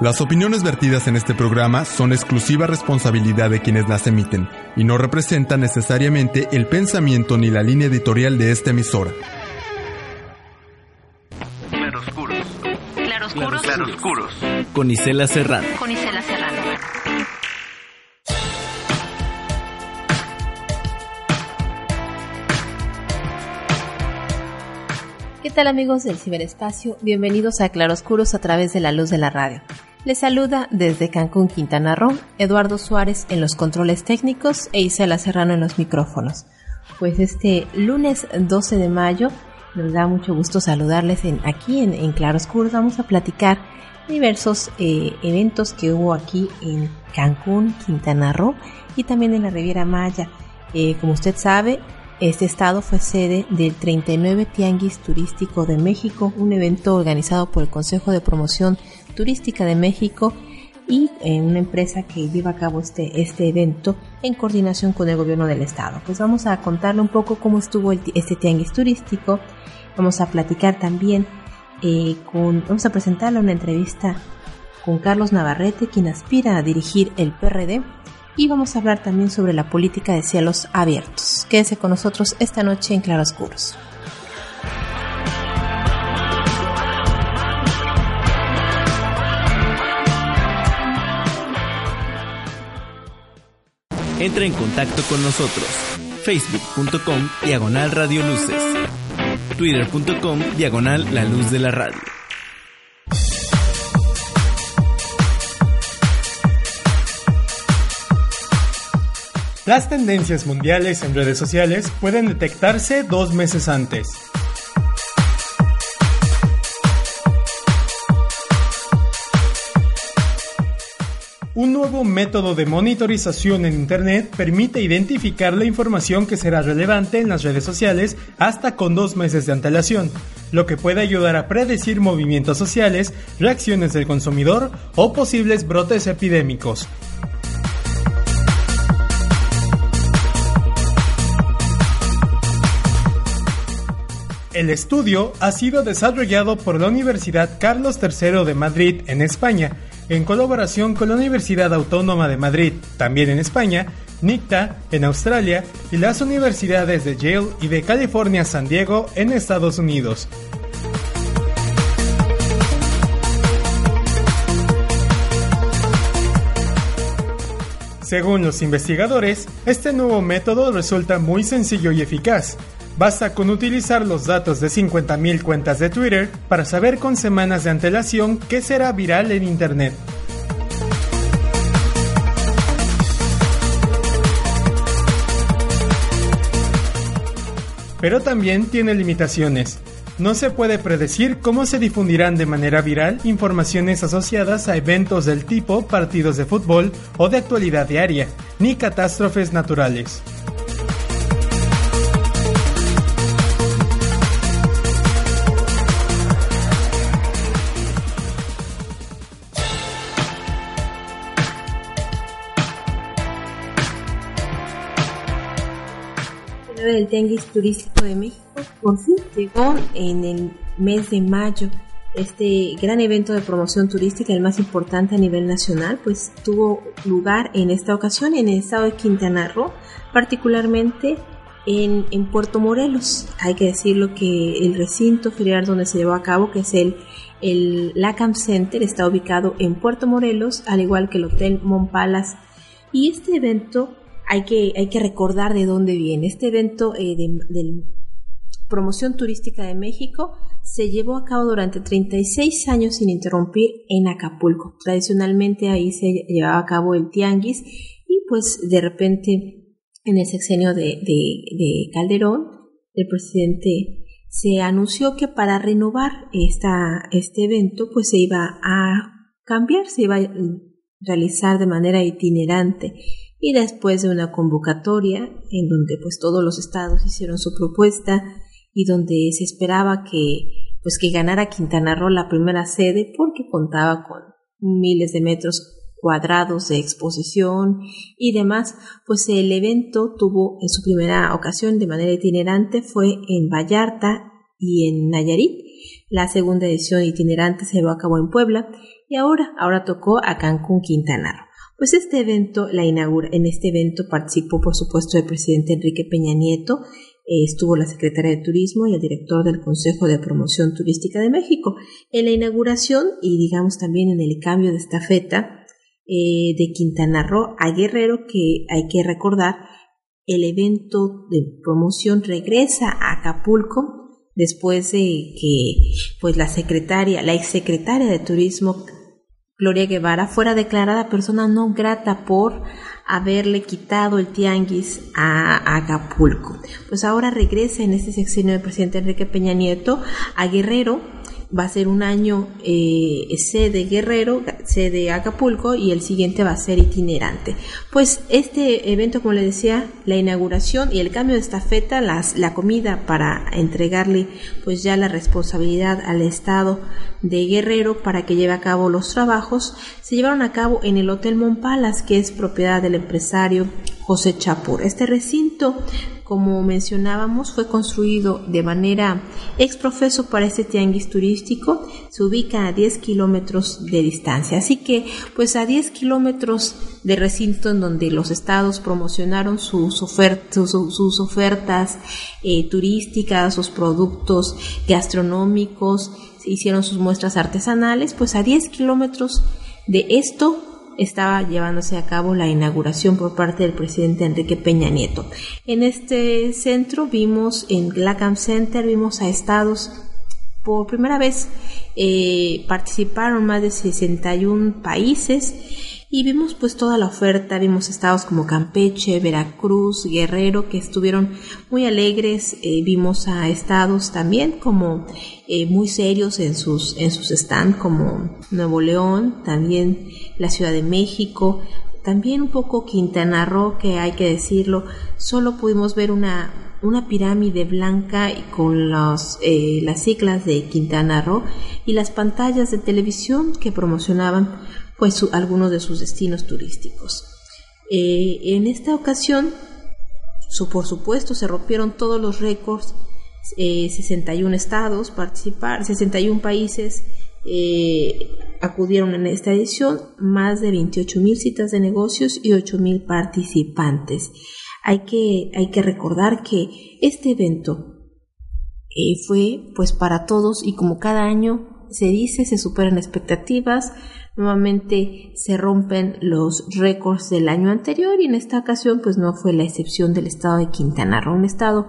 Las opiniones vertidas en este programa son exclusiva responsabilidad de quienes las emiten y no representan necesariamente el pensamiento ni la línea editorial de esta emisora. Claroscuros. Claroscuros. Claroscuros. Con Isela Serrano. Con Isela Serrano. ¿Qué tal amigos del ciberespacio? Bienvenidos a Claroscuros a través de la luz de la radio. Les saluda desde Cancún, Quintana Roo, Eduardo Suárez en los controles técnicos e Isela Serrano en los micrófonos. Pues este lunes 12 de mayo nos da mucho gusto saludarles en, aquí en, en Claroscuros. Vamos a platicar diversos eh, eventos que hubo aquí en Cancún, Quintana Roo y también en la Riviera Maya. Eh, como usted sabe, este estado fue sede del 39 Tianguis Turístico de México, un evento organizado por el Consejo de Promoción Turística de México y en una empresa que lleva a cabo este, este evento en coordinación con el gobierno del estado. Pues vamos a contarle un poco cómo estuvo este tianguis turístico, vamos a platicar también eh, con, vamos a presentarle una entrevista con Carlos Navarrete, quien aspira a dirigir el PRD y vamos a hablar también sobre la política de cielos abiertos. Quédese con nosotros esta noche en Claroscuros. Entra en contacto con nosotros. Facebook.com Diagonal Radio Luces. Twitter.com Diagonal La Luz de la Radio. Las tendencias mundiales en redes sociales pueden detectarse dos meses antes. Un nuevo método de monitorización en Internet permite identificar la información que será relevante en las redes sociales hasta con dos meses de antelación, lo que puede ayudar a predecir movimientos sociales, reacciones del consumidor o posibles brotes epidémicos. El estudio ha sido desarrollado por la Universidad Carlos III de Madrid en España, en colaboración con la Universidad Autónoma de Madrid, también en España, NICTA en Australia y las universidades de Yale y de California San Diego en Estados Unidos. Según los investigadores, este nuevo método resulta muy sencillo y eficaz. Basta con utilizar los datos de 50.000 cuentas de Twitter para saber con semanas de antelación qué será viral en Internet. Pero también tiene limitaciones. No se puede predecir cómo se difundirán de manera viral informaciones asociadas a eventos del tipo partidos de fútbol o de actualidad diaria, ni catástrofes naturales. Del Tianguis Turístico de México por fin llegó en el mes de mayo. Este gran evento de promoción turística, el más importante a nivel nacional, pues tuvo lugar en esta ocasión en el estado de Quintana Roo, particularmente en, en Puerto Morelos. Hay que decirlo que el recinto ferial donde se llevó a cabo, que es el, el LACAM Center, está ubicado en Puerto Morelos, al igual que el Hotel Montpalas. Y este evento hay que, hay que recordar de dónde viene. Este evento eh, de, promoción turística de México se llevó a cabo durante 36 años sin interrumpir en Acapulco. Tradicionalmente ahí se llevaba a cabo el tianguis y pues de repente en el sexenio de, de, de Calderón el presidente se anunció que para renovar esta, este evento pues se iba a cambiar, se iba a realizar de manera itinerante y después de una convocatoria en donde pues todos los estados hicieron su propuesta y donde se esperaba que pues que ganara Quintana Roo la primera sede porque contaba con miles de metros cuadrados de exposición y demás, pues el evento tuvo en su primera ocasión de manera itinerante fue en Vallarta y en Nayarit. La segunda edición itinerante se llevó a cabo en Puebla y ahora, ahora tocó a Cancún, Quintana Roo. Pues este evento, la inaugura, en este evento participó por supuesto el presidente Enrique Peña Nieto, eh, estuvo la secretaria de Turismo y el director del Consejo de Promoción Turística de México. En la inauguración y digamos también en el cambio de estafeta eh, de Quintana Roo a Guerrero, que hay que recordar, el evento de promoción regresa a Acapulco después de que pues la secretaria, la exsecretaria de Turismo Gloria Guevara fuera declarada persona no grata por haberle quitado el tianguis a Acapulco. Pues ahora regresa en este sexenio del presidente Enrique Peña Nieto a Guerrero va a ser un año eh, sede Guerrero, sede Acapulco y el siguiente va a ser itinerante. Pues este evento, como le decía, la inauguración y el cambio de estafeta, las, la comida para entregarle pues ya la responsabilidad al Estado de Guerrero para que lleve a cabo los trabajos, se llevaron a cabo en el Hotel Monpalas, que es propiedad del empresario José Chapur. Este recinto como mencionábamos, fue construido de manera exprofeso para este tianguis turístico. Se ubica a 10 kilómetros de distancia. Así que, pues a 10 kilómetros de recinto en donde los estados promocionaron sus, ofertas eh, turísticas, sus productos gastronómicos, hicieron sus muestras artesanales, pues a 10 kilómetros de esto estaba llevándose a cabo la inauguración por parte del presidente Enrique Peña Nieto. En este centro vimos, en Lacam Center, vimos a estados por primera vez eh, participaron más de 61 países y vimos pues toda la oferta, vimos estados como Campeche, Veracruz, Guerrero que estuvieron muy alegres, eh, vimos a estados también como eh, muy serios en sus, en sus stands como Nuevo León, también la Ciudad de México, también un poco Quintana Roo que hay que decirlo, solo pudimos ver una una pirámide blanca con los, eh, las siglas de Quintana Roo y las pantallas de televisión que promocionaban pues algunos de sus destinos turísticos. Eh, en esta ocasión, por supuesto, se rompieron todos los récords, 61 eh, estados participar, 61 países eh, acudieron en esta edición, más de 28 mil citas de negocios y 8 mil participantes. Hay que, hay que recordar que este evento fue pues para todos y como cada año se dice, se superan expectativas, Nuevamente se rompen los récords del año anterior y en esta ocasión pues no fue la excepción del estado de Quintana Roo, un estado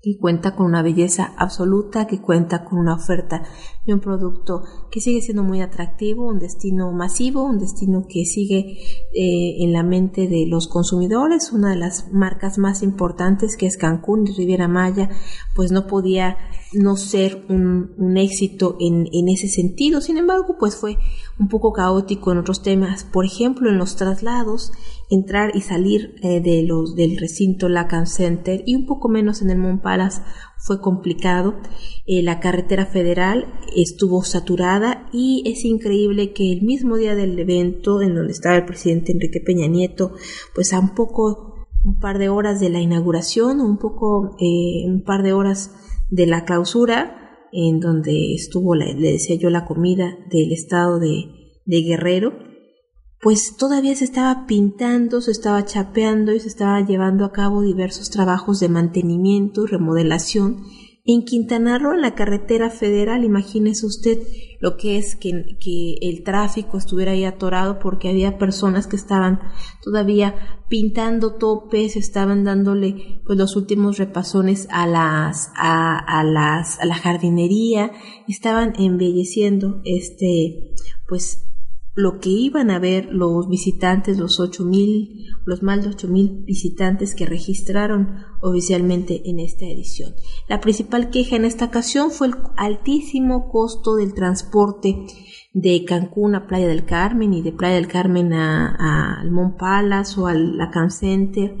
que cuenta con una belleza absoluta, que cuenta con una oferta de un producto que sigue siendo muy atractivo, un destino masivo, un destino que sigue eh, en la mente de los consumidores, una de las marcas más importantes que es Cancún y Riviera Maya, pues no podía no ser un, éxito en, en, ese sentido, sin embargo, pues fue un poco caótico en otros temas, por ejemplo, en los traslados, entrar y salir eh, de los, del recinto Lacan Center y un poco menos en el Mont fue complicado. Eh, la carretera federal estuvo saturada y es increíble que el mismo día del evento en donde estaba el presidente Enrique Peña Nieto, pues a un poco, un par de horas de la inauguración, un poco, eh, un par de horas de la clausura, en donde estuvo, le decía yo, la comida del estado de Guerrero, pues todavía se estaba pintando, se estaba chapeando y se estaba llevando a cabo diversos trabajos de mantenimiento y remodelación. En Quintana Roo, en la carretera federal, imagínese usted lo que es que, que, el tráfico estuviera ahí atorado porque había personas que estaban todavía pintando topes, estaban dándole pues los últimos repasones a las, a, a las, a la jardinería, estaban embelleciendo este, pues lo que iban a ver los visitantes, los ocho mil, los más de ocho mil visitantes que registraron oficialmente en esta edición. La principal queja en esta ocasión fue el altísimo costo del transporte de Cancún a Playa del Carmen y de Playa del Carmen a, al Mont Palace o al Lacan Center,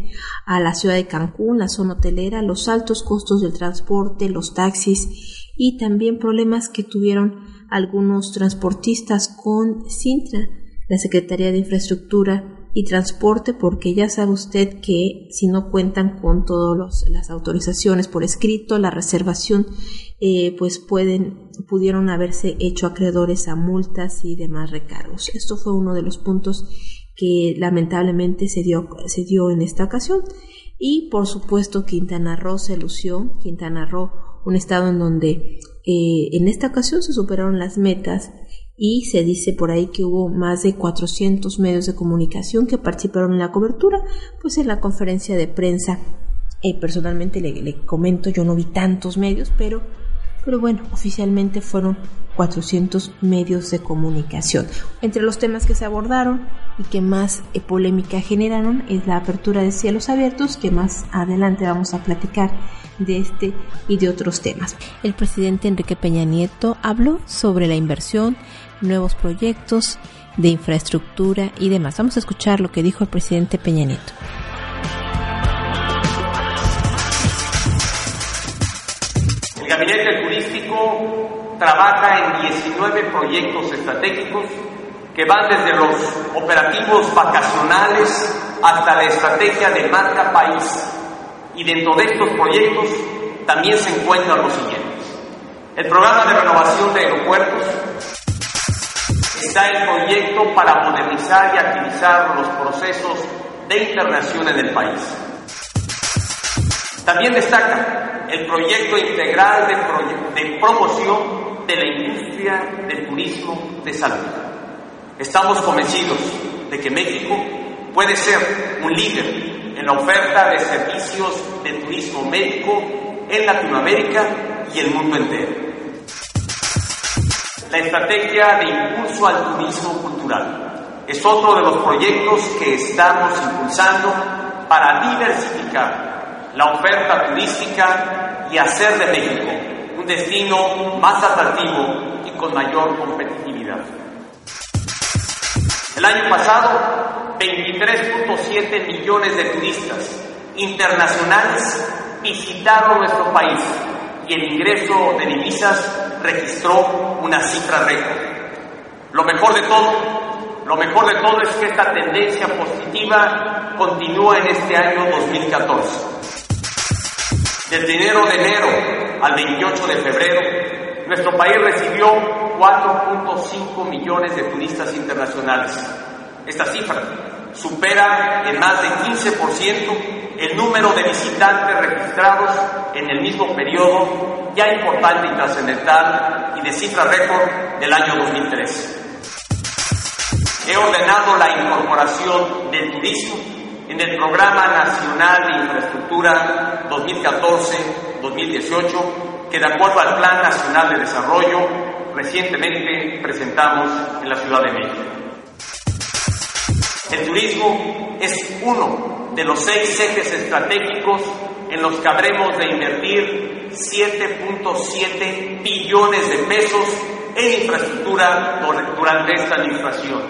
a la ciudad de Cancún, la zona hotelera, los altos costos del transporte, los taxis y también problemas que tuvieron algunos transportistas con Sintra, la Secretaría de Infraestructura y Transporte, porque ya sabe usted que si no cuentan con todas las autorizaciones por escrito, la reservación, eh, pues pueden, pudieron haberse hecho acreedores a multas y demás recargos. Esto fue uno de los puntos que lamentablemente se dio, se dio en esta ocasión. Y por supuesto Quintana Roo se lució, Quintana Roo, un estado en donde eh, en esta ocasión se superaron las metas y se dice por ahí que hubo más de 400 medios de comunicación que participaron en la cobertura, pues en la conferencia de prensa. Eh, personalmente le, le, comento, yo no vi tantos medios, pero, pero bueno, oficialmente fueron 400 medios de comunicación. Entre los temas que se abordaron y que más eh, polémica generaron es la apertura de cielos abiertos, que más adelante vamos a platicar de este y de otros temas. El presidente Enrique Peña Nieto habló sobre la inversión, nuevos proyectos de infraestructura y demás. Vamos a escuchar lo que dijo el presidente Peña Nieto. El gabinete turístico trabaja en 19 proyectos estratégicos que van desde los operativos vacacionales hasta la estrategia de marca país y dentro de estos proyectos también se encuentran los siguientes. El programa de renovación de aeropuertos, está el proyecto para modernizar y activizar los procesos de internación en el país. También destaca el proyecto integral de, de promoción de la industria del turismo de salud. Estamos convencidos de que México puede ser un líder la oferta de servicios de turismo médico en Latinoamérica y el mundo entero. La estrategia de impulso al turismo cultural es otro de los proyectos que estamos impulsando para diversificar la oferta turística y hacer de México un destino más atractivo y con mayor competitividad. El año pasado 23.7 millones de turistas internacionales visitaron nuestro país y el ingreso de divisas registró una cifra récord. Lo mejor de todo, lo mejor de todo es que esta tendencia positiva continúa en este año 2014. Desde enero de enero al 28 de febrero, nuestro país recibió 4.5 millones de turistas internacionales esta cifra supera en más de 15% el número de visitantes registrados en el mismo periodo ya importante y trascendental y de cifra récord del año 2003. He ordenado la incorporación del turismo en el Programa Nacional de Infraestructura 2014-2018 que de acuerdo al Plan Nacional de Desarrollo recientemente presentamos en la Ciudad de México. El turismo es uno de los seis ejes estratégicos en los que habremos de invertir 7.7 billones de pesos en infraestructura durante esta administración.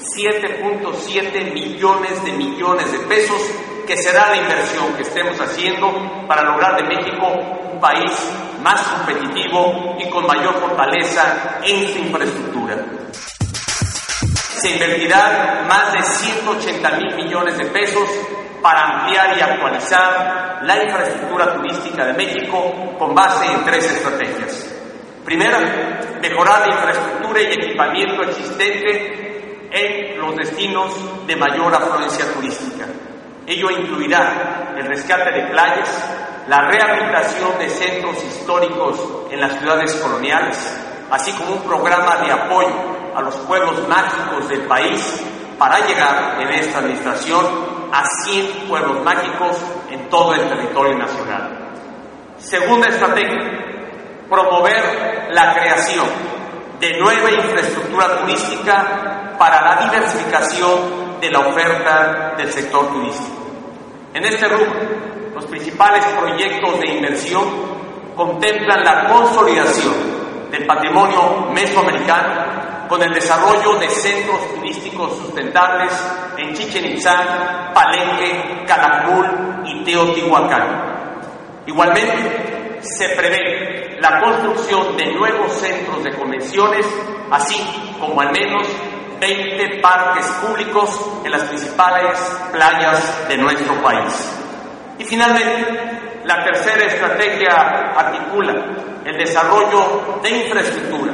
7.7 millones de millones de pesos que será la inversión que estemos haciendo para lograr de México un país más competitivo y con mayor fortaleza en su infraestructura se invertirán más de 180 mil millones de pesos para ampliar y actualizar la infraestructura turística de México con base en tres estrategias. Primera, mejorar la infraestructura y equipamiento existente en los destinos de mayor afluencia turística. Ello incluirá el rescate de playas, la rehabilitación de centros históricos en las ciudades coloniales, así como un programa de apoyo a los pueblos mágicos del país para llegar en esta administración a 100 pueblos mágicos en todo el territorio nacional. Segunda estrategia, promover la creación de nueva infraestructura turística para la diversificación de la oferta del sector turístico. En este rubro, los principales proyectos de inversión contemplan la consolidación del patrimonio mesoamericano con el desarrollo de centros turísticos sustentables en Chichen Itzá, Palenque, Calakmul y Teotihuacán. Igualmente, se prevé la construcción de nuevos centros de convenciones, así como al menos 20 parques públicos en las principales playas de nuestro país. Y finalmente, la tercera estrategia articula el desarrollo de infraestructura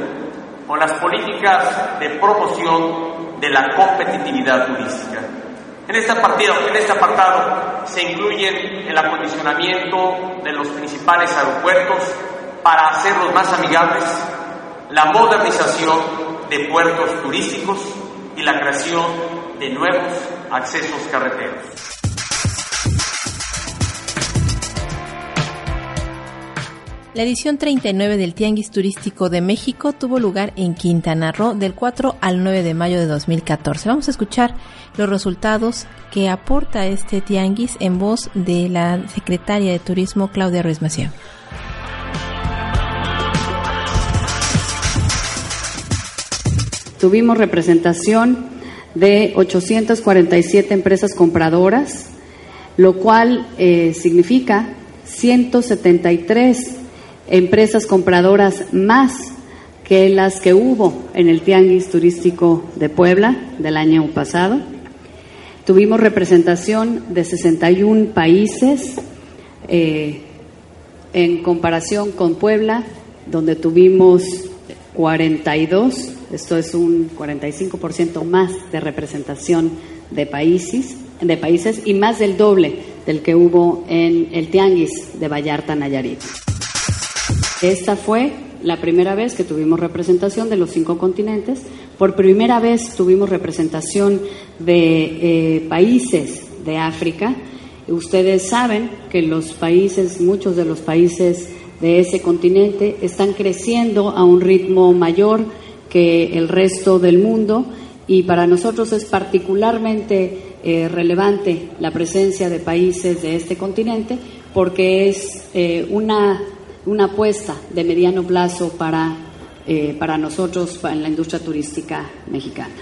con las políticas de promoción de la competitividad turística. En este, en este apartado se incluyen el acondicionamiento de los principales aeropuertos para hacerlos más amigables, la modernización de puertos turísticos y la creación de nuevos accesos carreteros. La edición 39 del Tianguis Turístico de México tuvo lugar en Quintana Roo del 4 al 9 de mayo de 2014. Vamos a escuchar los resultados que aporta este Tianguis en voz de la secretaria de Turismo Claudia Ruiz Maciá. Tuvimos representación de 847 empresas compradoras, lo cual eh, significa 173 empresas compradoras más que las que hubo en el Tianguis Turístico de Puebla del año pasado. Tuvimos representación de 61 países eh, en comparación con Puebla, donde tuvimos 42, esto es un 45% más de representación de países, de países y más del doble del que hubo en el Tianguis de Vallarta, Nayarit. Esta fue la primera vez que tuvimos representación de los cinco continentes. Por primera vez tuvimos representación de eh, países de África. Ustedes saben que los países, muchos de los países de ese continente están creciendo a un ritmo mayor que el resto del mundo y para nosotros es particularmente eh, relevante la presencia de países de este continente porque es eh, una una apuesta de mediano plazo para, eh, para nosotros en la industria turística mexicana.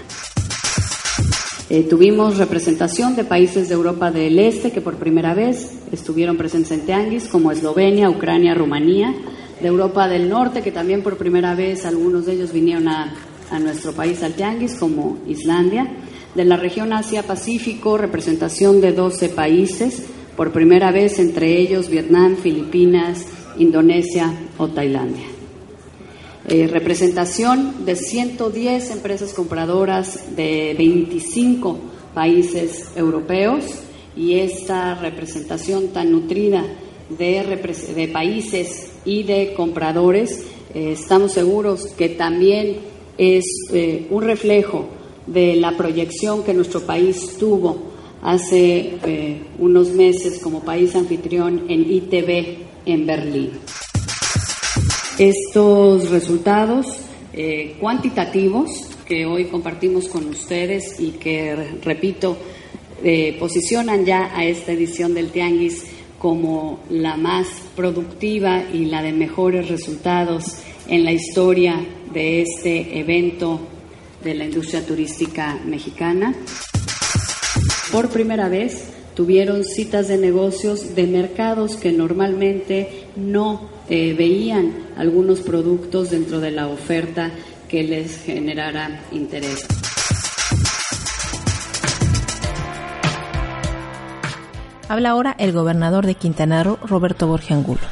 Eh, tuvimos representación de países de Europa del Este que por primera vez estuvieron presentes en Tianguis, como Eslovenia, Ucrania, Rumanía, de Europa del Norte, que también por primera vez algunos de ellos vinieron a, a nuestro país al Tianguis, como Islandia, de la región Asia-Pacífico, representación de 12 países, por primera vez entre ellos Vietnam, Filipinas, Indonesia o Tailandia. Eh, representación de 110 empresas compradoras de 25 países europeos y esta representación tan nutrida de, países y de compradores, eh, estamos seguros que también es eh, un reflejo de la proyección que nuestro país tuvo hace unos meses como país anfitrión en ITB en Berlín. Estos resultados eh, cuantitativos que hoy compartimos con ustedes y que, repito, eh, posicionan ya a esta edición del Tianguis como la más productiva y la de mejores resultados en la historia de este evento de la industria turística mexicana. Por primera vez, tuvieron citas de negocios de mercados que normalmente no eh, veían algunos productos dentro de la oferta que les generara interés. Habla ahora el gobernador de Quintana Roo, Roberto Borges Angulo.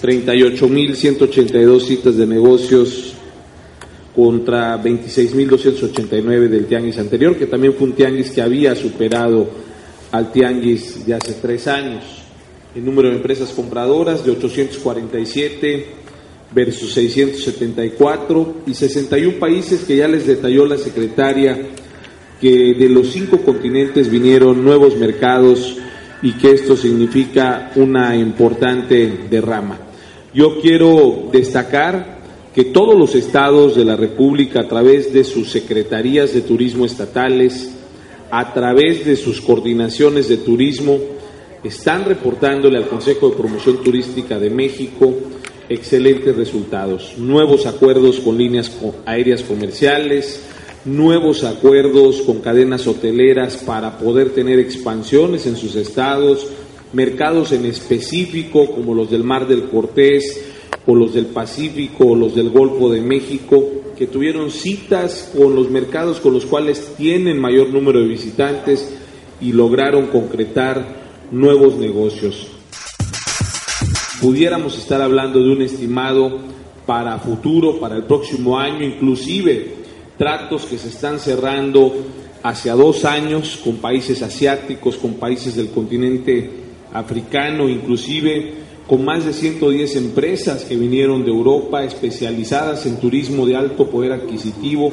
...38.182 citas de negocios contra 26.289 del tianguis anterior, que también fue un tianguis que había superado al tianguis de hace tres años. El número de empresas compradoras de 847 versus 674 y 61 países que ya les detalló la secretaria que de los cinco continentes vinieron nuevos mercados y que esto significa una importante derrama. Yo quiero destacar que todos los estados de la República, a través de sus secretarías de turismo estatales, a través de sus coordinaciones de turismo, están reportándole al Consejo de Promoción Turística de México excelentes resultados, nuevos acuerdos con líneas aéreas comerciales, nuevos acuerdos con cadenas hoteleras para poder tener expansiones en sus estados, mercados en específico como los del Mar del Cortés o los del Pacífico o los del Golfo de México, que tuvieron citas con los mercados con los cuales tienen mayor número de visitantes y lograron concretar nuevos negocios. Pudiéramos estar hablando de un estimado para futuro, para el próximo año, inclusive tratos que se están cerrando hacia dos años con países asiáticos, con países del continente africano, inclusive con más de 110 empresas que vinieron de Europa especializadas en turismo de alto poder adquisitivo,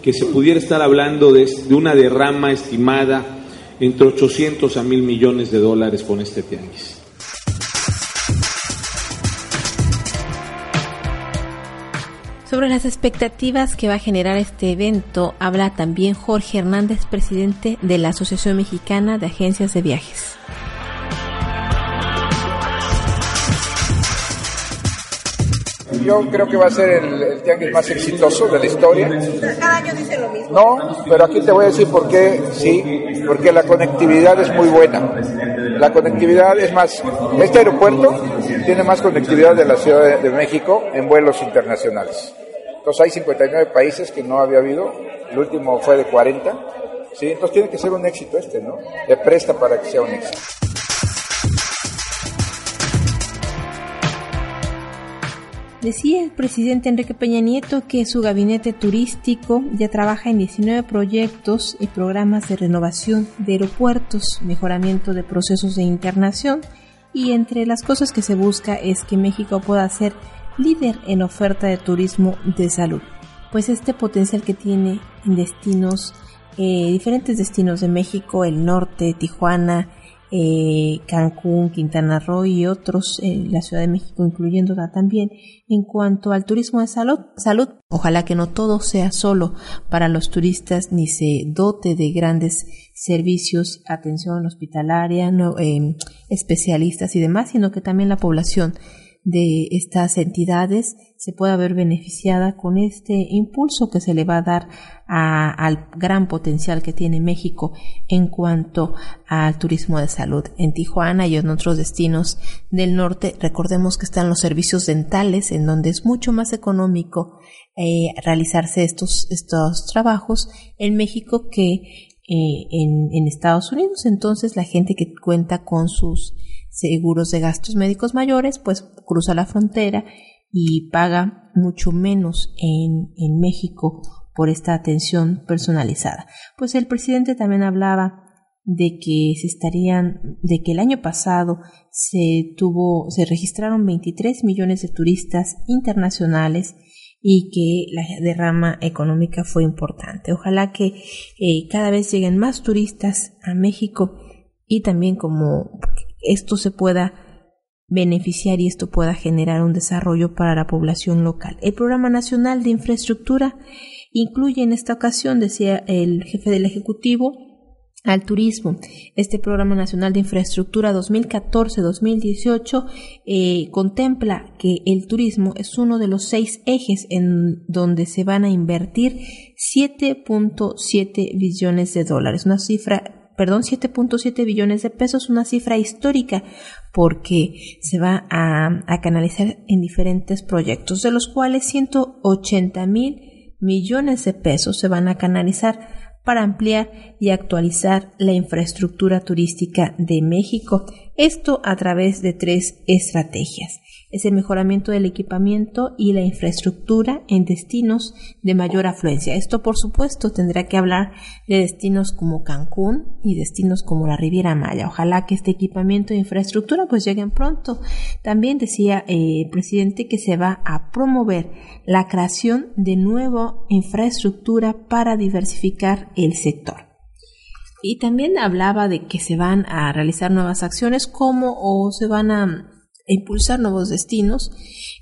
que se pudiera estar hablando de, de una derrama estimada entre 800 a mil millones de dólares con este tianguis. Sobre las expectativas que va a generar este evento, habla también Jorge Hernández, presidente de la Asociación Mexicana de Agencias de Viajes. Yo creo que va a ser el, tianguis más exitoso de la historia. Cada año dice lo mismo. No, pero aquí te voy a decir por qué sí, porque la conectividad es muy buena. La conectividad es más, este aeropuerto tiene más conectividad de la Ciudad de, México en vuelos internacionales. Entonces hay 59 países que no había habido, el último fue de 40. Sí, entonces tiene que ser un éxito este, ¿no? Le presta para que sea un éxito. Decía el presidente Enrique Peña Nieto que su gabinete turístico ya trabaja en 19 proyectos y programas de renovación de aeropuertos, mejoramiento de procesos de internación y entre las cosas que se busca es que México pueda ser líder en oferta de turismo de salud. Pues este potencial que tiene en destinos, eh, diferentes destinos de México, el norte, Tijuana, eh, Cancún, Quintana Roo y otros, en la Ciudad de México incluyendo también, en cuanto al turismo de salud, salud. Ojalá que no todo sea solo para los turistas ni se dote de grandes servicios, atención hospitalaria, no, eh, especialistas y demás, sino que también la población de estas entidades se pueda ver beneficiada con este impulso que se le va a dar al gran potencial que tiene México en cuanto al turismo de salud. En Tijuana y en otros destinos del norte, recordemos que están los servicios dentales, en donde es mucho más económico eh, realizarse estos, estos trabajos en México que eh, en Estados Unidos. Entonces, la gente que cuenta con sus seguros de gastos médicos mayores, pues cruza la frontera y paga mucho menos en, en México por esta atención personalizada. Pues el presidente también hablaba de que se estarían, de que el año pasado se tuvo, se registraron 23 millones de turistas internacionales y que la derrama económica fue importante. Ojalá que eh, cada vez lleguen más turistas a México y también como esto se pueda beneficiar y esto pueda generar un desarrollo para la población local. El Programa Nacional de Infraestructura incluye en esta ocasión, decía el jefe del Ejecutivo, al turismo. Este Programa Nacional de Infraestructura 2014-2018 eh, contempla que el turismo es uno de los seis ejes en donde se van a invertir 7.7 billones de dólares, una cifra perdón, 7.7 billones de pesos, una cifra histórica, porque se va a, canalizar en diferentes proyectos, de los cuales 180 mil millones de pesos se van a canalizar para ampliar y actualizar la infraestructura turística de México, esto a través de tres estrategias es el mejoramiento del equipamiento y la infraestructura en destinos de mayor afluencia. Esto, por supuesto, tendrá que hablar de destinos como Cancún y destinos como la Riviera Maya. Ojalá que este equipamiento e infraestructura pues lleguen pronto. También decía eh, el presidente que se va a promover la creación de nueva infraestructura para diversificar el sector. Y también hablaba de que se van a realizar nuevas acciones como o se van a impulsar nuevos destinos.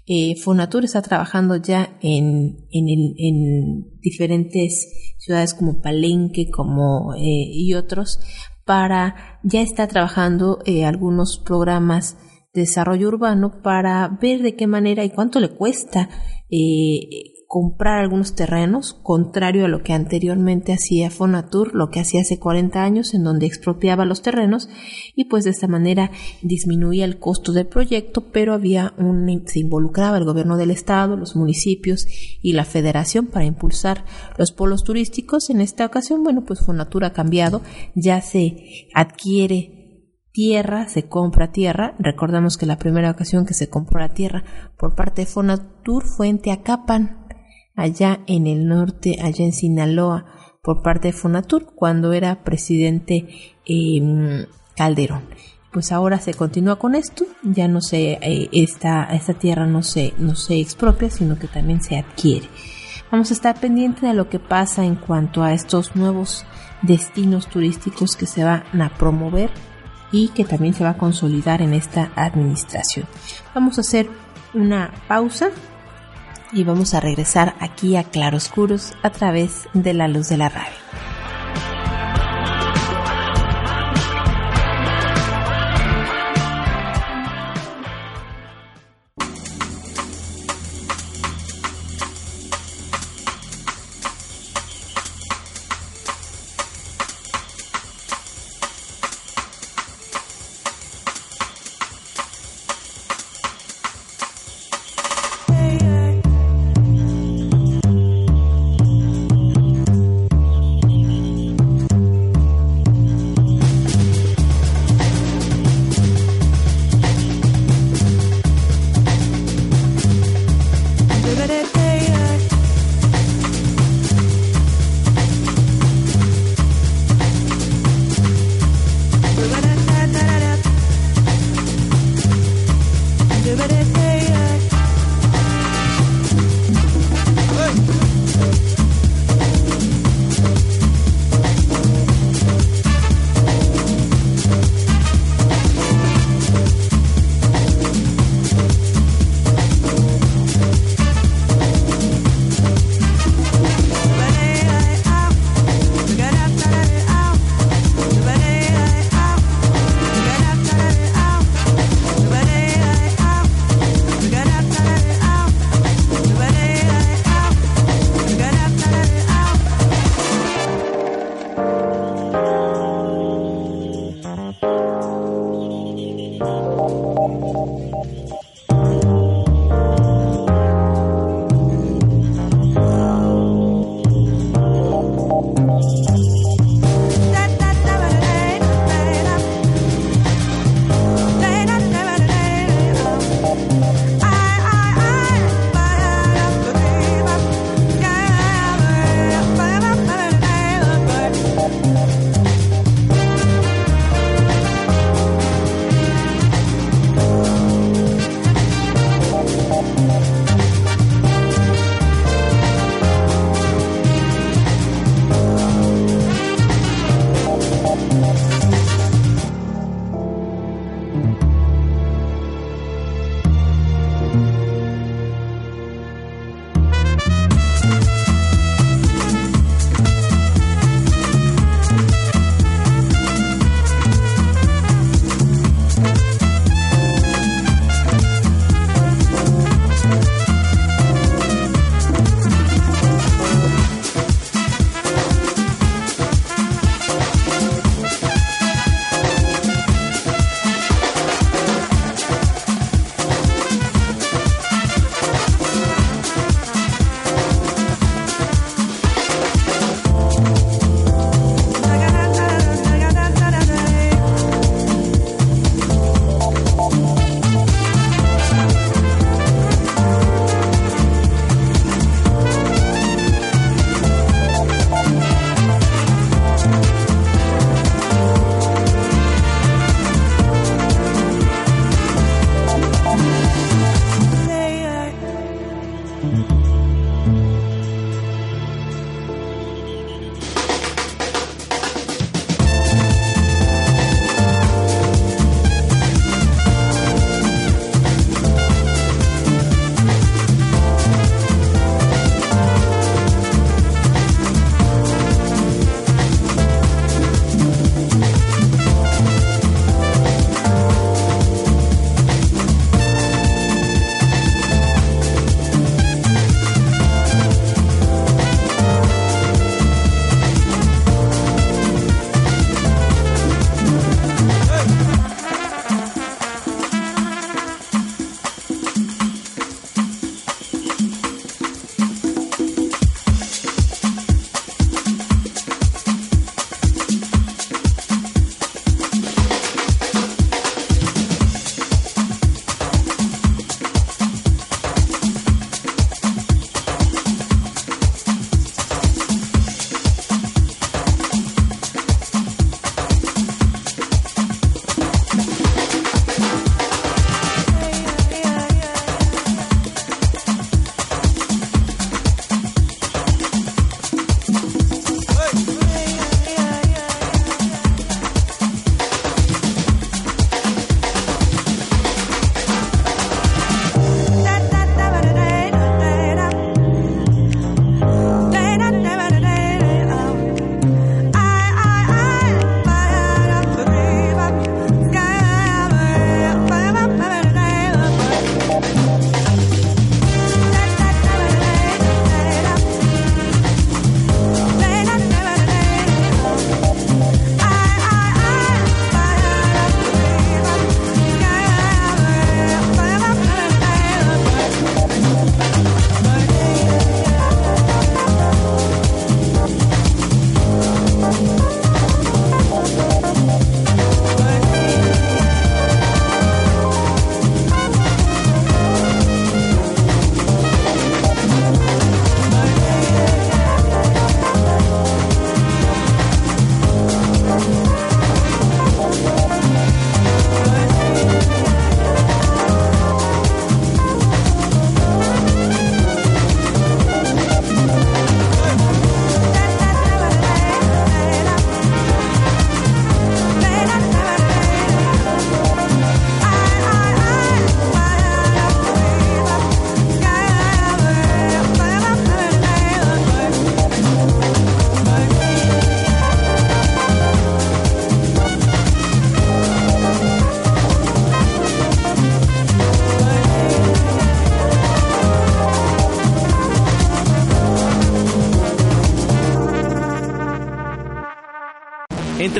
Eh, Fonatur está trabajando ya en, en, diferentes ciudades como Palenque como, eh, y otros para, ya está trabajando eh, algunos programas de desarrollo urbano para ver de qué manera y cuánto le cuesta eh, comprar algunos terrenos, contrario a lo que anteriormente hacía Fonatur, lo que hacía hace 40 años, en donde expropiaba los terrenos y pues de esta manera disminuía el costo del proyecto, pero había un, se involucraba el gobierno del estado, los municipios y la federación para impulsar los polos turísticos. En esta ocasión, bueno, pues Fonatur ha cambiado, ya se adquiere tierra, se compra tierra. Recordamos que la primera ocasión que se compró la tierra por parte de Fonatur fue en Teacapan, allá en el norte, allá en Sinaloa, por parte de Fonatur, cuando era presidente em, Calderón. Pues ahora se continúa con esto, ya no se, eh, esta, esta tierra no se, no se expropia, sino que también se adquiere. Vamos a estar pendientes de lo que pasa en cuanto a estos nuevos destinos turísticos que se van a promover y que también se va a consolidar en esta administración. Vamos a hacer una pausa y vamos a regresar aquí a Claroscuros a través de la luz de la radio.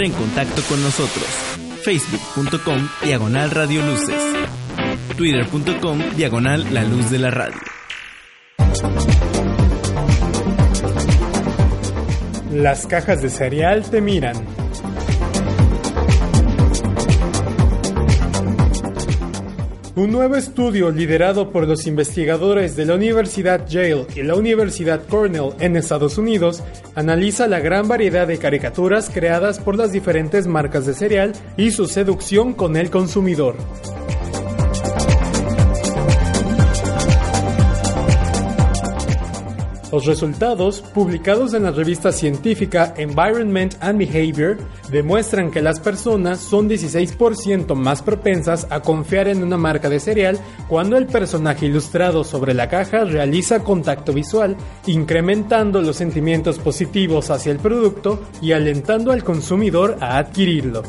En contacto con nosotros. Facebook.com Diagonal Radio Luces. Twitter.com Diagonal La Luz de la Radio. Las cajas de cereal te miran. Un nuevo estudio liderado por los investigadores de la Universidad Yale y la Universidad Cornell en Estados Unidos analiza la gran variedad de caricaturas creadas por las diferentes marcas de cereal y su seducción con el consumidor. Los resultados, publicados en la revista científica Environment and Behavior, demuestran que las personas son 16% más propensas a confiar en una marca de cereal cuando el personaje ilustrado sobre la caja realiza contacto visual, incrementando los sentimientos positivos hacia el producto y alentando al consumidor a adquirirlo.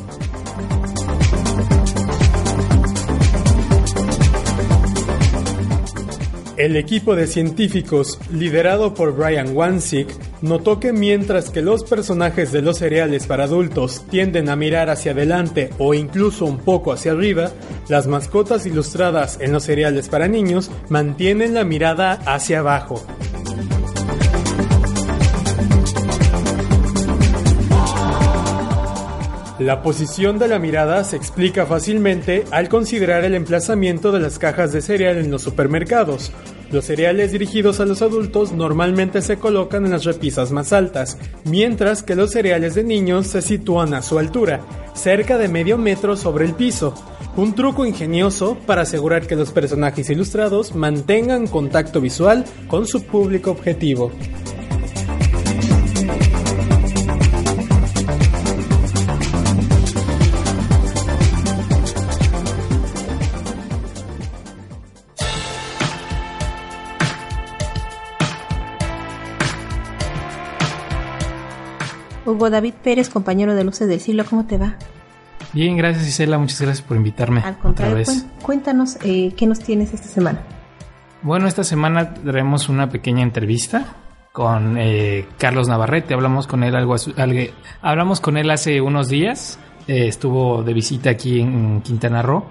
El equipo de científicos, liderado por Brian Wansick, notó que mientras que los personajes de los cereales para adultos tienden a mirar hacia adelante o incluso un poco hacia arriba, las mascotas ilustradas en los cereales para niños mantienen la mirada hacia abajo. La posición de la mirada se explica fácilmente al considerar el emplazamiento de las cajas de cereal en los supermercados. Los cereales dirigidos a los adultos normalmente se colocan en las repisas más altas, mientras que los cereales de niños se sitúan a su altura, cerca de medio metro sobre el piso. Un truco ingenioso para asegurar que los personajes ilustrados mantengan contacto visual con su público objetivo. Hugo David Pérez, compañero de Luces del Siglo, ¿cómo te va? Bien, gracias Isela, muchas gracias por invitarme Al contrario, otra vez. cuéntanos eh, qué nos tienes esta semana. Bueno, esta semana traemos una pequeña entrevista con eh, Carlos Navarrete. Hablamos con él algo, algo hablamos con él hace unos días. Eh, estuvo de visita aquí en Quintana Roo,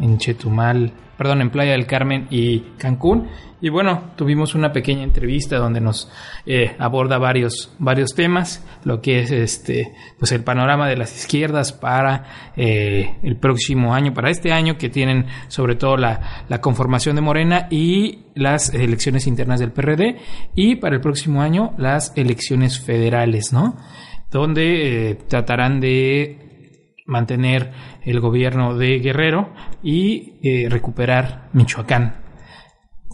en Chetumal, perdón, en Playa del Carmen y Cancún. Y bueno, tuvimos una pequeña entrevista donde nos eh, aborda varios, varios temas, lo que es este, pues el panorama de las izquierdas para eh, el próximo año, para este año, que tienen sobre todo la, la, conformación de Morena y las elecciones internas del PRD, y para el próximo año las elecciones federales, ¿no? Donde eh, tratarán de mantener el gobierno de Guerrero y eh, recuperar Michoacán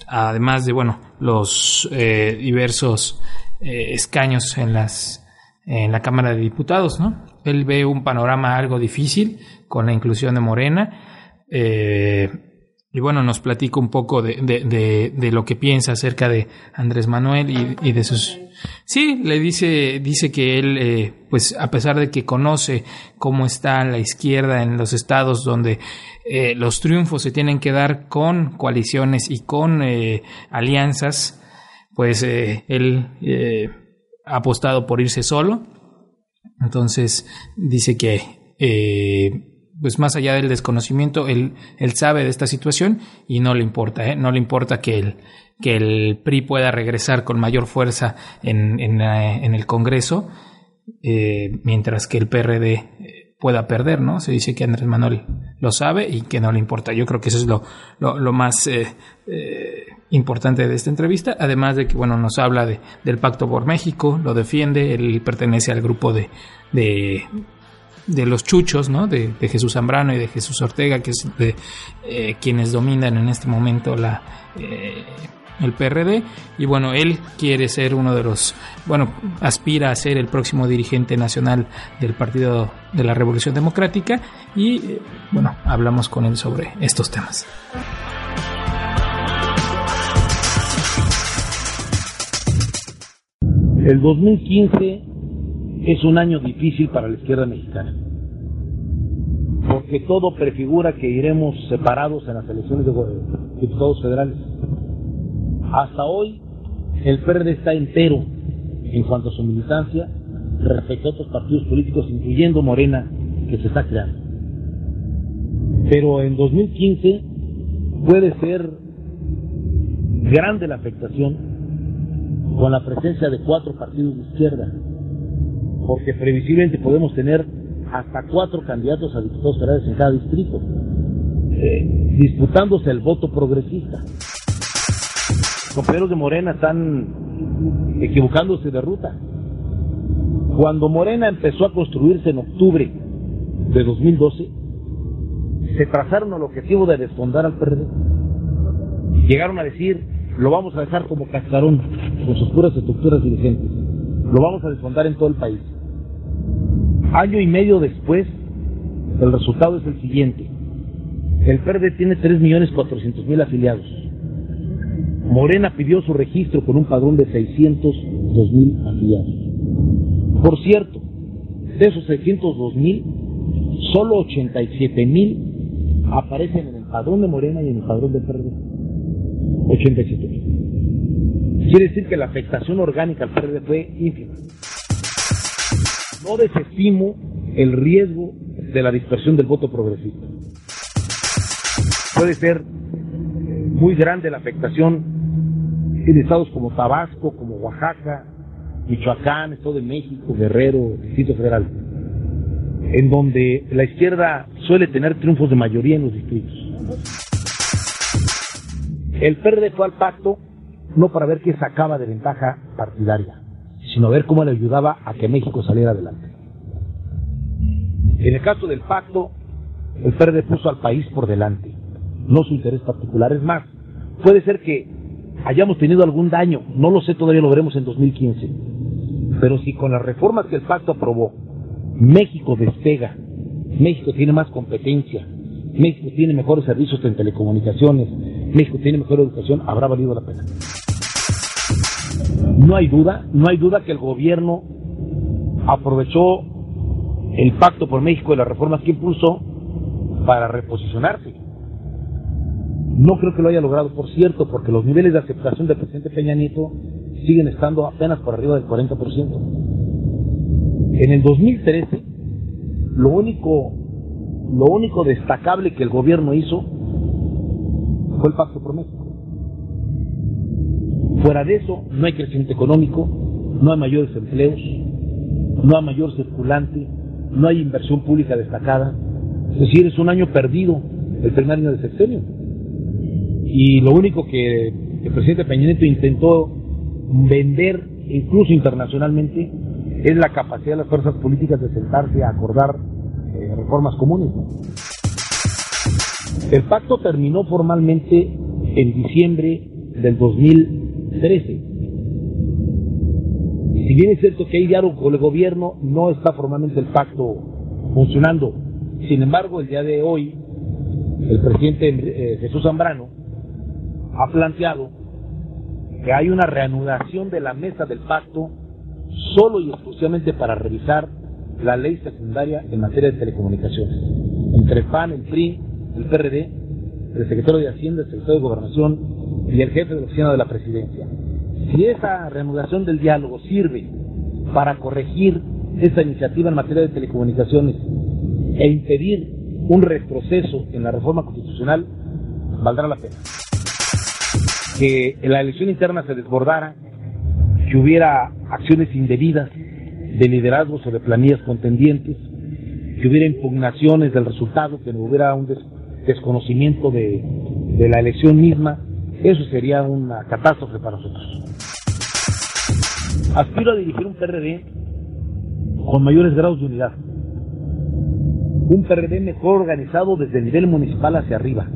además de bueno los eh, diversos eh, escaños en las en la Cámara de Diputados, ¿no? Él ve un panorama algo difícil con la inclusión de Morena. Y bueno, nos platica un poco de, de, lo que piensa acerca de Andrés Manuel y de sus... Sí, le dice, dice que él, eh, pues a pesar de que conoce cómo está la izquierda en los estados donde eh, los triunfos se tienen que dar con coaliciones y con eh, alianzas, pues él ha apostado por irse solo. Entonces dice que pues más allá del desconocimiento, él, él sabe de esta situación y no le importa, ¿eh? no le importa que el, que el PRI pueda regresar con mayor fuerza en, en, en el Congreso, eh, mientras que el PRD pueda perder, ¿no? Se dice que Andrés Manuel lo sabe y que no le importa. Yo creo que eso es lo, lo, lo más eh, importante de esta entrevista, además de que, bueno, nos habla de, del Pacto por México, lo defiende, él pertenece al grupo de, de de los chuchos, ¿no? De, Jesús Zambrano y de Jesús Ortega, que es de eh, quienes dominan en este momento la eh, el PRD. Y bueno, él quiere ser uno de los, bueno, aspira a ser el próximo dirigente nacional del Partido de la Revolución Democrática. Y eh, bueno, hablamos con él sobre estos temas. El 2015 es un año difícil para la izquierda mexicana, porque todo prefigura que iremos separados en las elecciones de diputados federales. Hasta hoy el PRD está entero en cuanto a su militancia respecto a otros partidos políticos, incluyendo Morena, que se está creando. Pero en 2015 puede ser grande la afectación con la presencia de cuatro partidos de izquierda, porque previsiblemente podemos tener hasta cuatro candidatos a diputados federales en cada distrito, eh, disputándose el voto progresista. Los compañeros de Morena están equivocándose de ruta. Cuando Morena empezó a construirse en octubre de 2012, se trazaron el objetivo de desfondar al PRD. Llegaron a decir, lo vamos a dejar como cascarón, con sus puras estructuras dirigentes. Lo vamos a desfondar en todo el país. Año y medio después, el resultado es el siguiente. El PRD tiene 3.400.000 afiliados. Morena pidió su registro con un padrón de 602.000 afiliados. Por cierto, de esos 602.000, solo 87.000 aparecen en el padrón de Morena y en el padrón del PRD. 87.000. Quiere decir que la afectación orgánica al PRD fue ínfima. No desestimo el riesgo de la dispersión del voto progresista. Puede ser muy grande la afectación en estados como Tabasco, como Oaxaca, Michoacán, Estado de México, Guerrero, Distrito Federal, en donde la izquierda suele tener triunfos de mayoría en los distritos. El PRD fue al pacto no para ver qué sacaba de ventaja partidaria, sino ver cómo le ayudaba a que México saliera adelante. En el caso del pacto, el PRD puso al país por delante, no su interés particular. Es más, puede ser que hayamos tenido algún daño, no lo sé, todavía lo veremos en 2015. Pero si con las reformas que el pacto aprobó, México despega, México tiene más competencia, México tiene mejores servicios en telecomunicaciones, México tiene mejor educación, habrá valido la pena. No hay duda, no hay duda que el gobierno aprovechó el pacto por México y las reformas que impulsó para reposicionarse. No creo que lo haya logrado, por cierto, porque los niveles de aceptación del presidente Peña Nieto siguen estando apenas por arriba del 40%. En el 2013, lo único, lo único destacable que el gobierno hizo fue el Pacto por México. Fuera de eso, no hay crecimiento económico, no hay mayores empleos, no hay mayor circulante, no hay inversión pública destacada. Es decir, es un año perdido el primer año de sexenio. Y lo único que el presidente Peña Nieto intentó vender, incluso internacionalmente, es la capacidad de las fuerzas políticas de sentarse a acordar eh, reformas comunes. El pacto terminó formalmente en diciembre del 2013. Si bien es cierto que hay diálogo con el gobierno, no está formalmente el pacto funcionando. Sin embargo, el día de hoy, el presidente eh, Jesús Zambrano ha planteado que hay una reanudación de la mesa del pacto solo y exclusivamente para revisar la ley secundaria en materia de telecomunicaciones. Entre el PAN, el PRI, el PRD, el secretario de Hacienda, el secretario de Gobernación y el jefe de la oficina de la presidencia. Si esa reanudación del diálogo sirve para corregir esa iniciativa en materia de telecomunicaciones e impedir un retroceso en la reforma constitucional, valdrá la pena. Que la elección interna se desbordara, que hubiera acciones indebidas de liderazgos o de planillas contendientes, que hubiera impugnaciones del resultado, que no hubiera un des desconocimiento de, de la elección misma, eso sería una catástrofe para nosotros. Aspiro a dirigir un PRD con mayores grados de unidad. Un PRD mejor organizado desde el nivel municipal hacia arriba.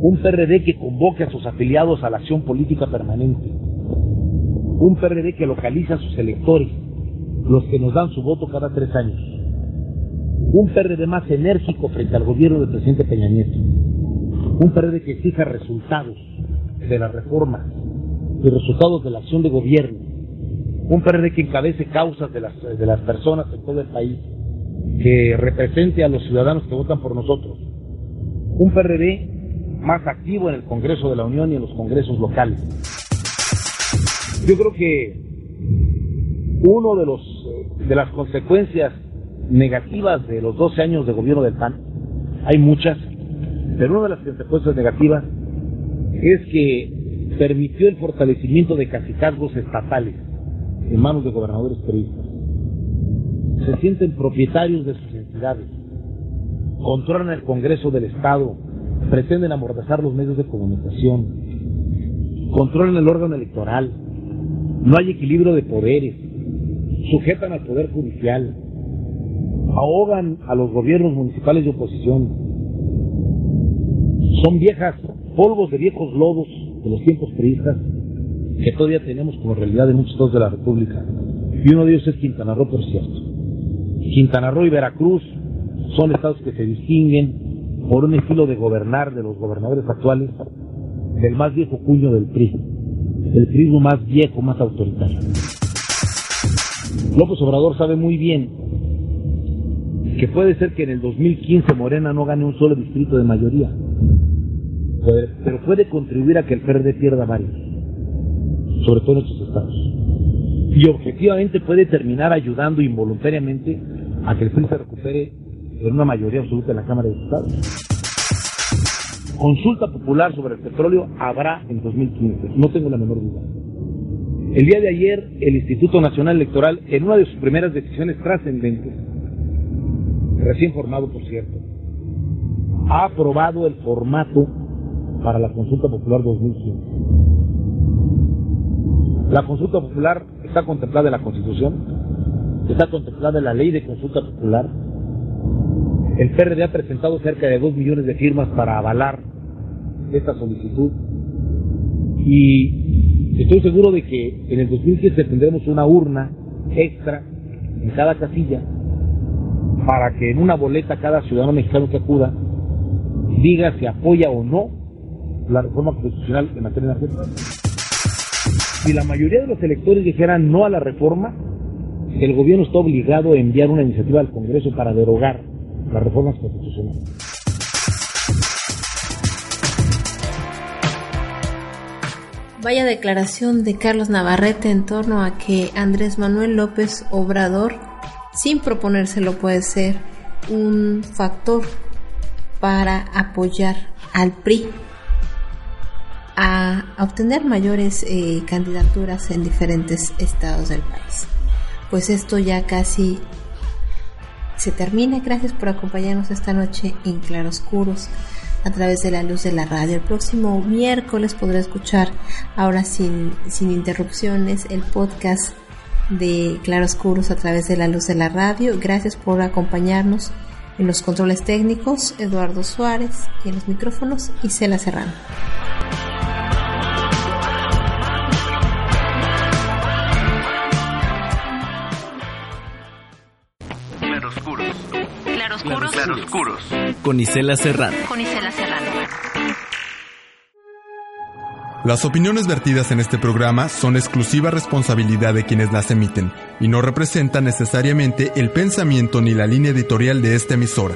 Un PRD que convoque a sus afiliados a la acción política permanente. Un PRD que localiza a sus electores, los que nos dan su voto cada tres años. Un PRD más enérgico frente al gobierno del presidente Peña Nieto. Un PRD que exija resultados de las reformas y resultados de la acción de gobierno. Un PRD que encabece causas de las, de las personas en todo el país, que represente a los ciudadanos que votan por nosotros. Un PRD más activo en el Congreso de la Unión y en los congresos locales. Yo creo que uno de los de las consecuencias negativas de los 12 años de gobierno del PAN, hay muchas, pero una de las consecuencias negativas es que permitió el fortalecimiento de cacicazgos estatales en manos de gobernadores periodistas. Se sienten propietarios de sus entidades, controlan el Congreso del Estado, pretenden amordazar los medios de comunicación, controlan el órgano electoral, no hay equilibrio de poderes, sujetan al Poder Judicial, ahogan a los gobiernos municipales de oposición. Son viejas, polvos de viejos lodos de los tiempos periodistas que todavía tenemos como realidad en muchos estados de la República. Y uno de ellos es Quintana Roo, por cierto. Quintana Roo y Veracruz son estados que se distinguen por un estilo de gobernar de los gobernadores actuales del más viejo cuño del PRI, el PRI más viejo, más autoritario. López Obrador sabe muy bien que puede ser que en el 2015 Morena no gane un solo distrito de mayoría, pero puede contribuir a que el PRD pierda varios, sobre todo en estos estados. Y objetivamente puede terminar ayudando involuntariamente a que el PRI se recupere en una mayoría absoluta en la Cámara de Diputados. Consulta popular sobre el petróleo habrá en 2015, no tengo la menor duda. El día de ayer, el Instituto Nacional Electoral, en una de sus primeras decisiones trascendentes, recién formado por cierto, ha aprobado el formato para la consulta popular 2015. La consulta popular está contemplada en la Constitución, está contemplada en la ley de consulta popular. El PRD ha presentado cerca de 2 millones de firmas para avalar esta solicitud y estoy seguro de que en el 2015 tendremos una urna extra en cada casilla para que en una boleta cada ciudadano mexicano que acuda diga si apoya o no la reforma constitucional en materia energética. Si la mayoría de los electores dijeran no a la reforma, el gobierno está obligado a enviar una iniciativa al Congreso para derogar las reformas constitucionales. Vaya declaración de Carlos Navarrete en torno a que Andrés Manuel López Obrador, sin proponérselo, puede ser un factor para apoyar al PRI a, obtener mayores eh, candidaturas en diferentes estados del país. Pues esto ya casi se termina. Gracias por acompañarnos esta noche en Claroscuros a través de la luz de la radio. El próximo miércoles podrá escuchar, ahora sin, sin interrupciones, el podcast de Claroscuros a través de la luz de la radio. Gracias por acompañarnos en los controles técnicos, Eduardo Suárez, y en los micrófonos, Isela Serrano. Claroscuros. Con Isela Serrano. Con Isela Serrano. Las opiniones vertidas en este programa son exclusiva responsabilidad de quienes las emiten y no representan necesariamente el pensamiento ni la línea editorial de esta emisora.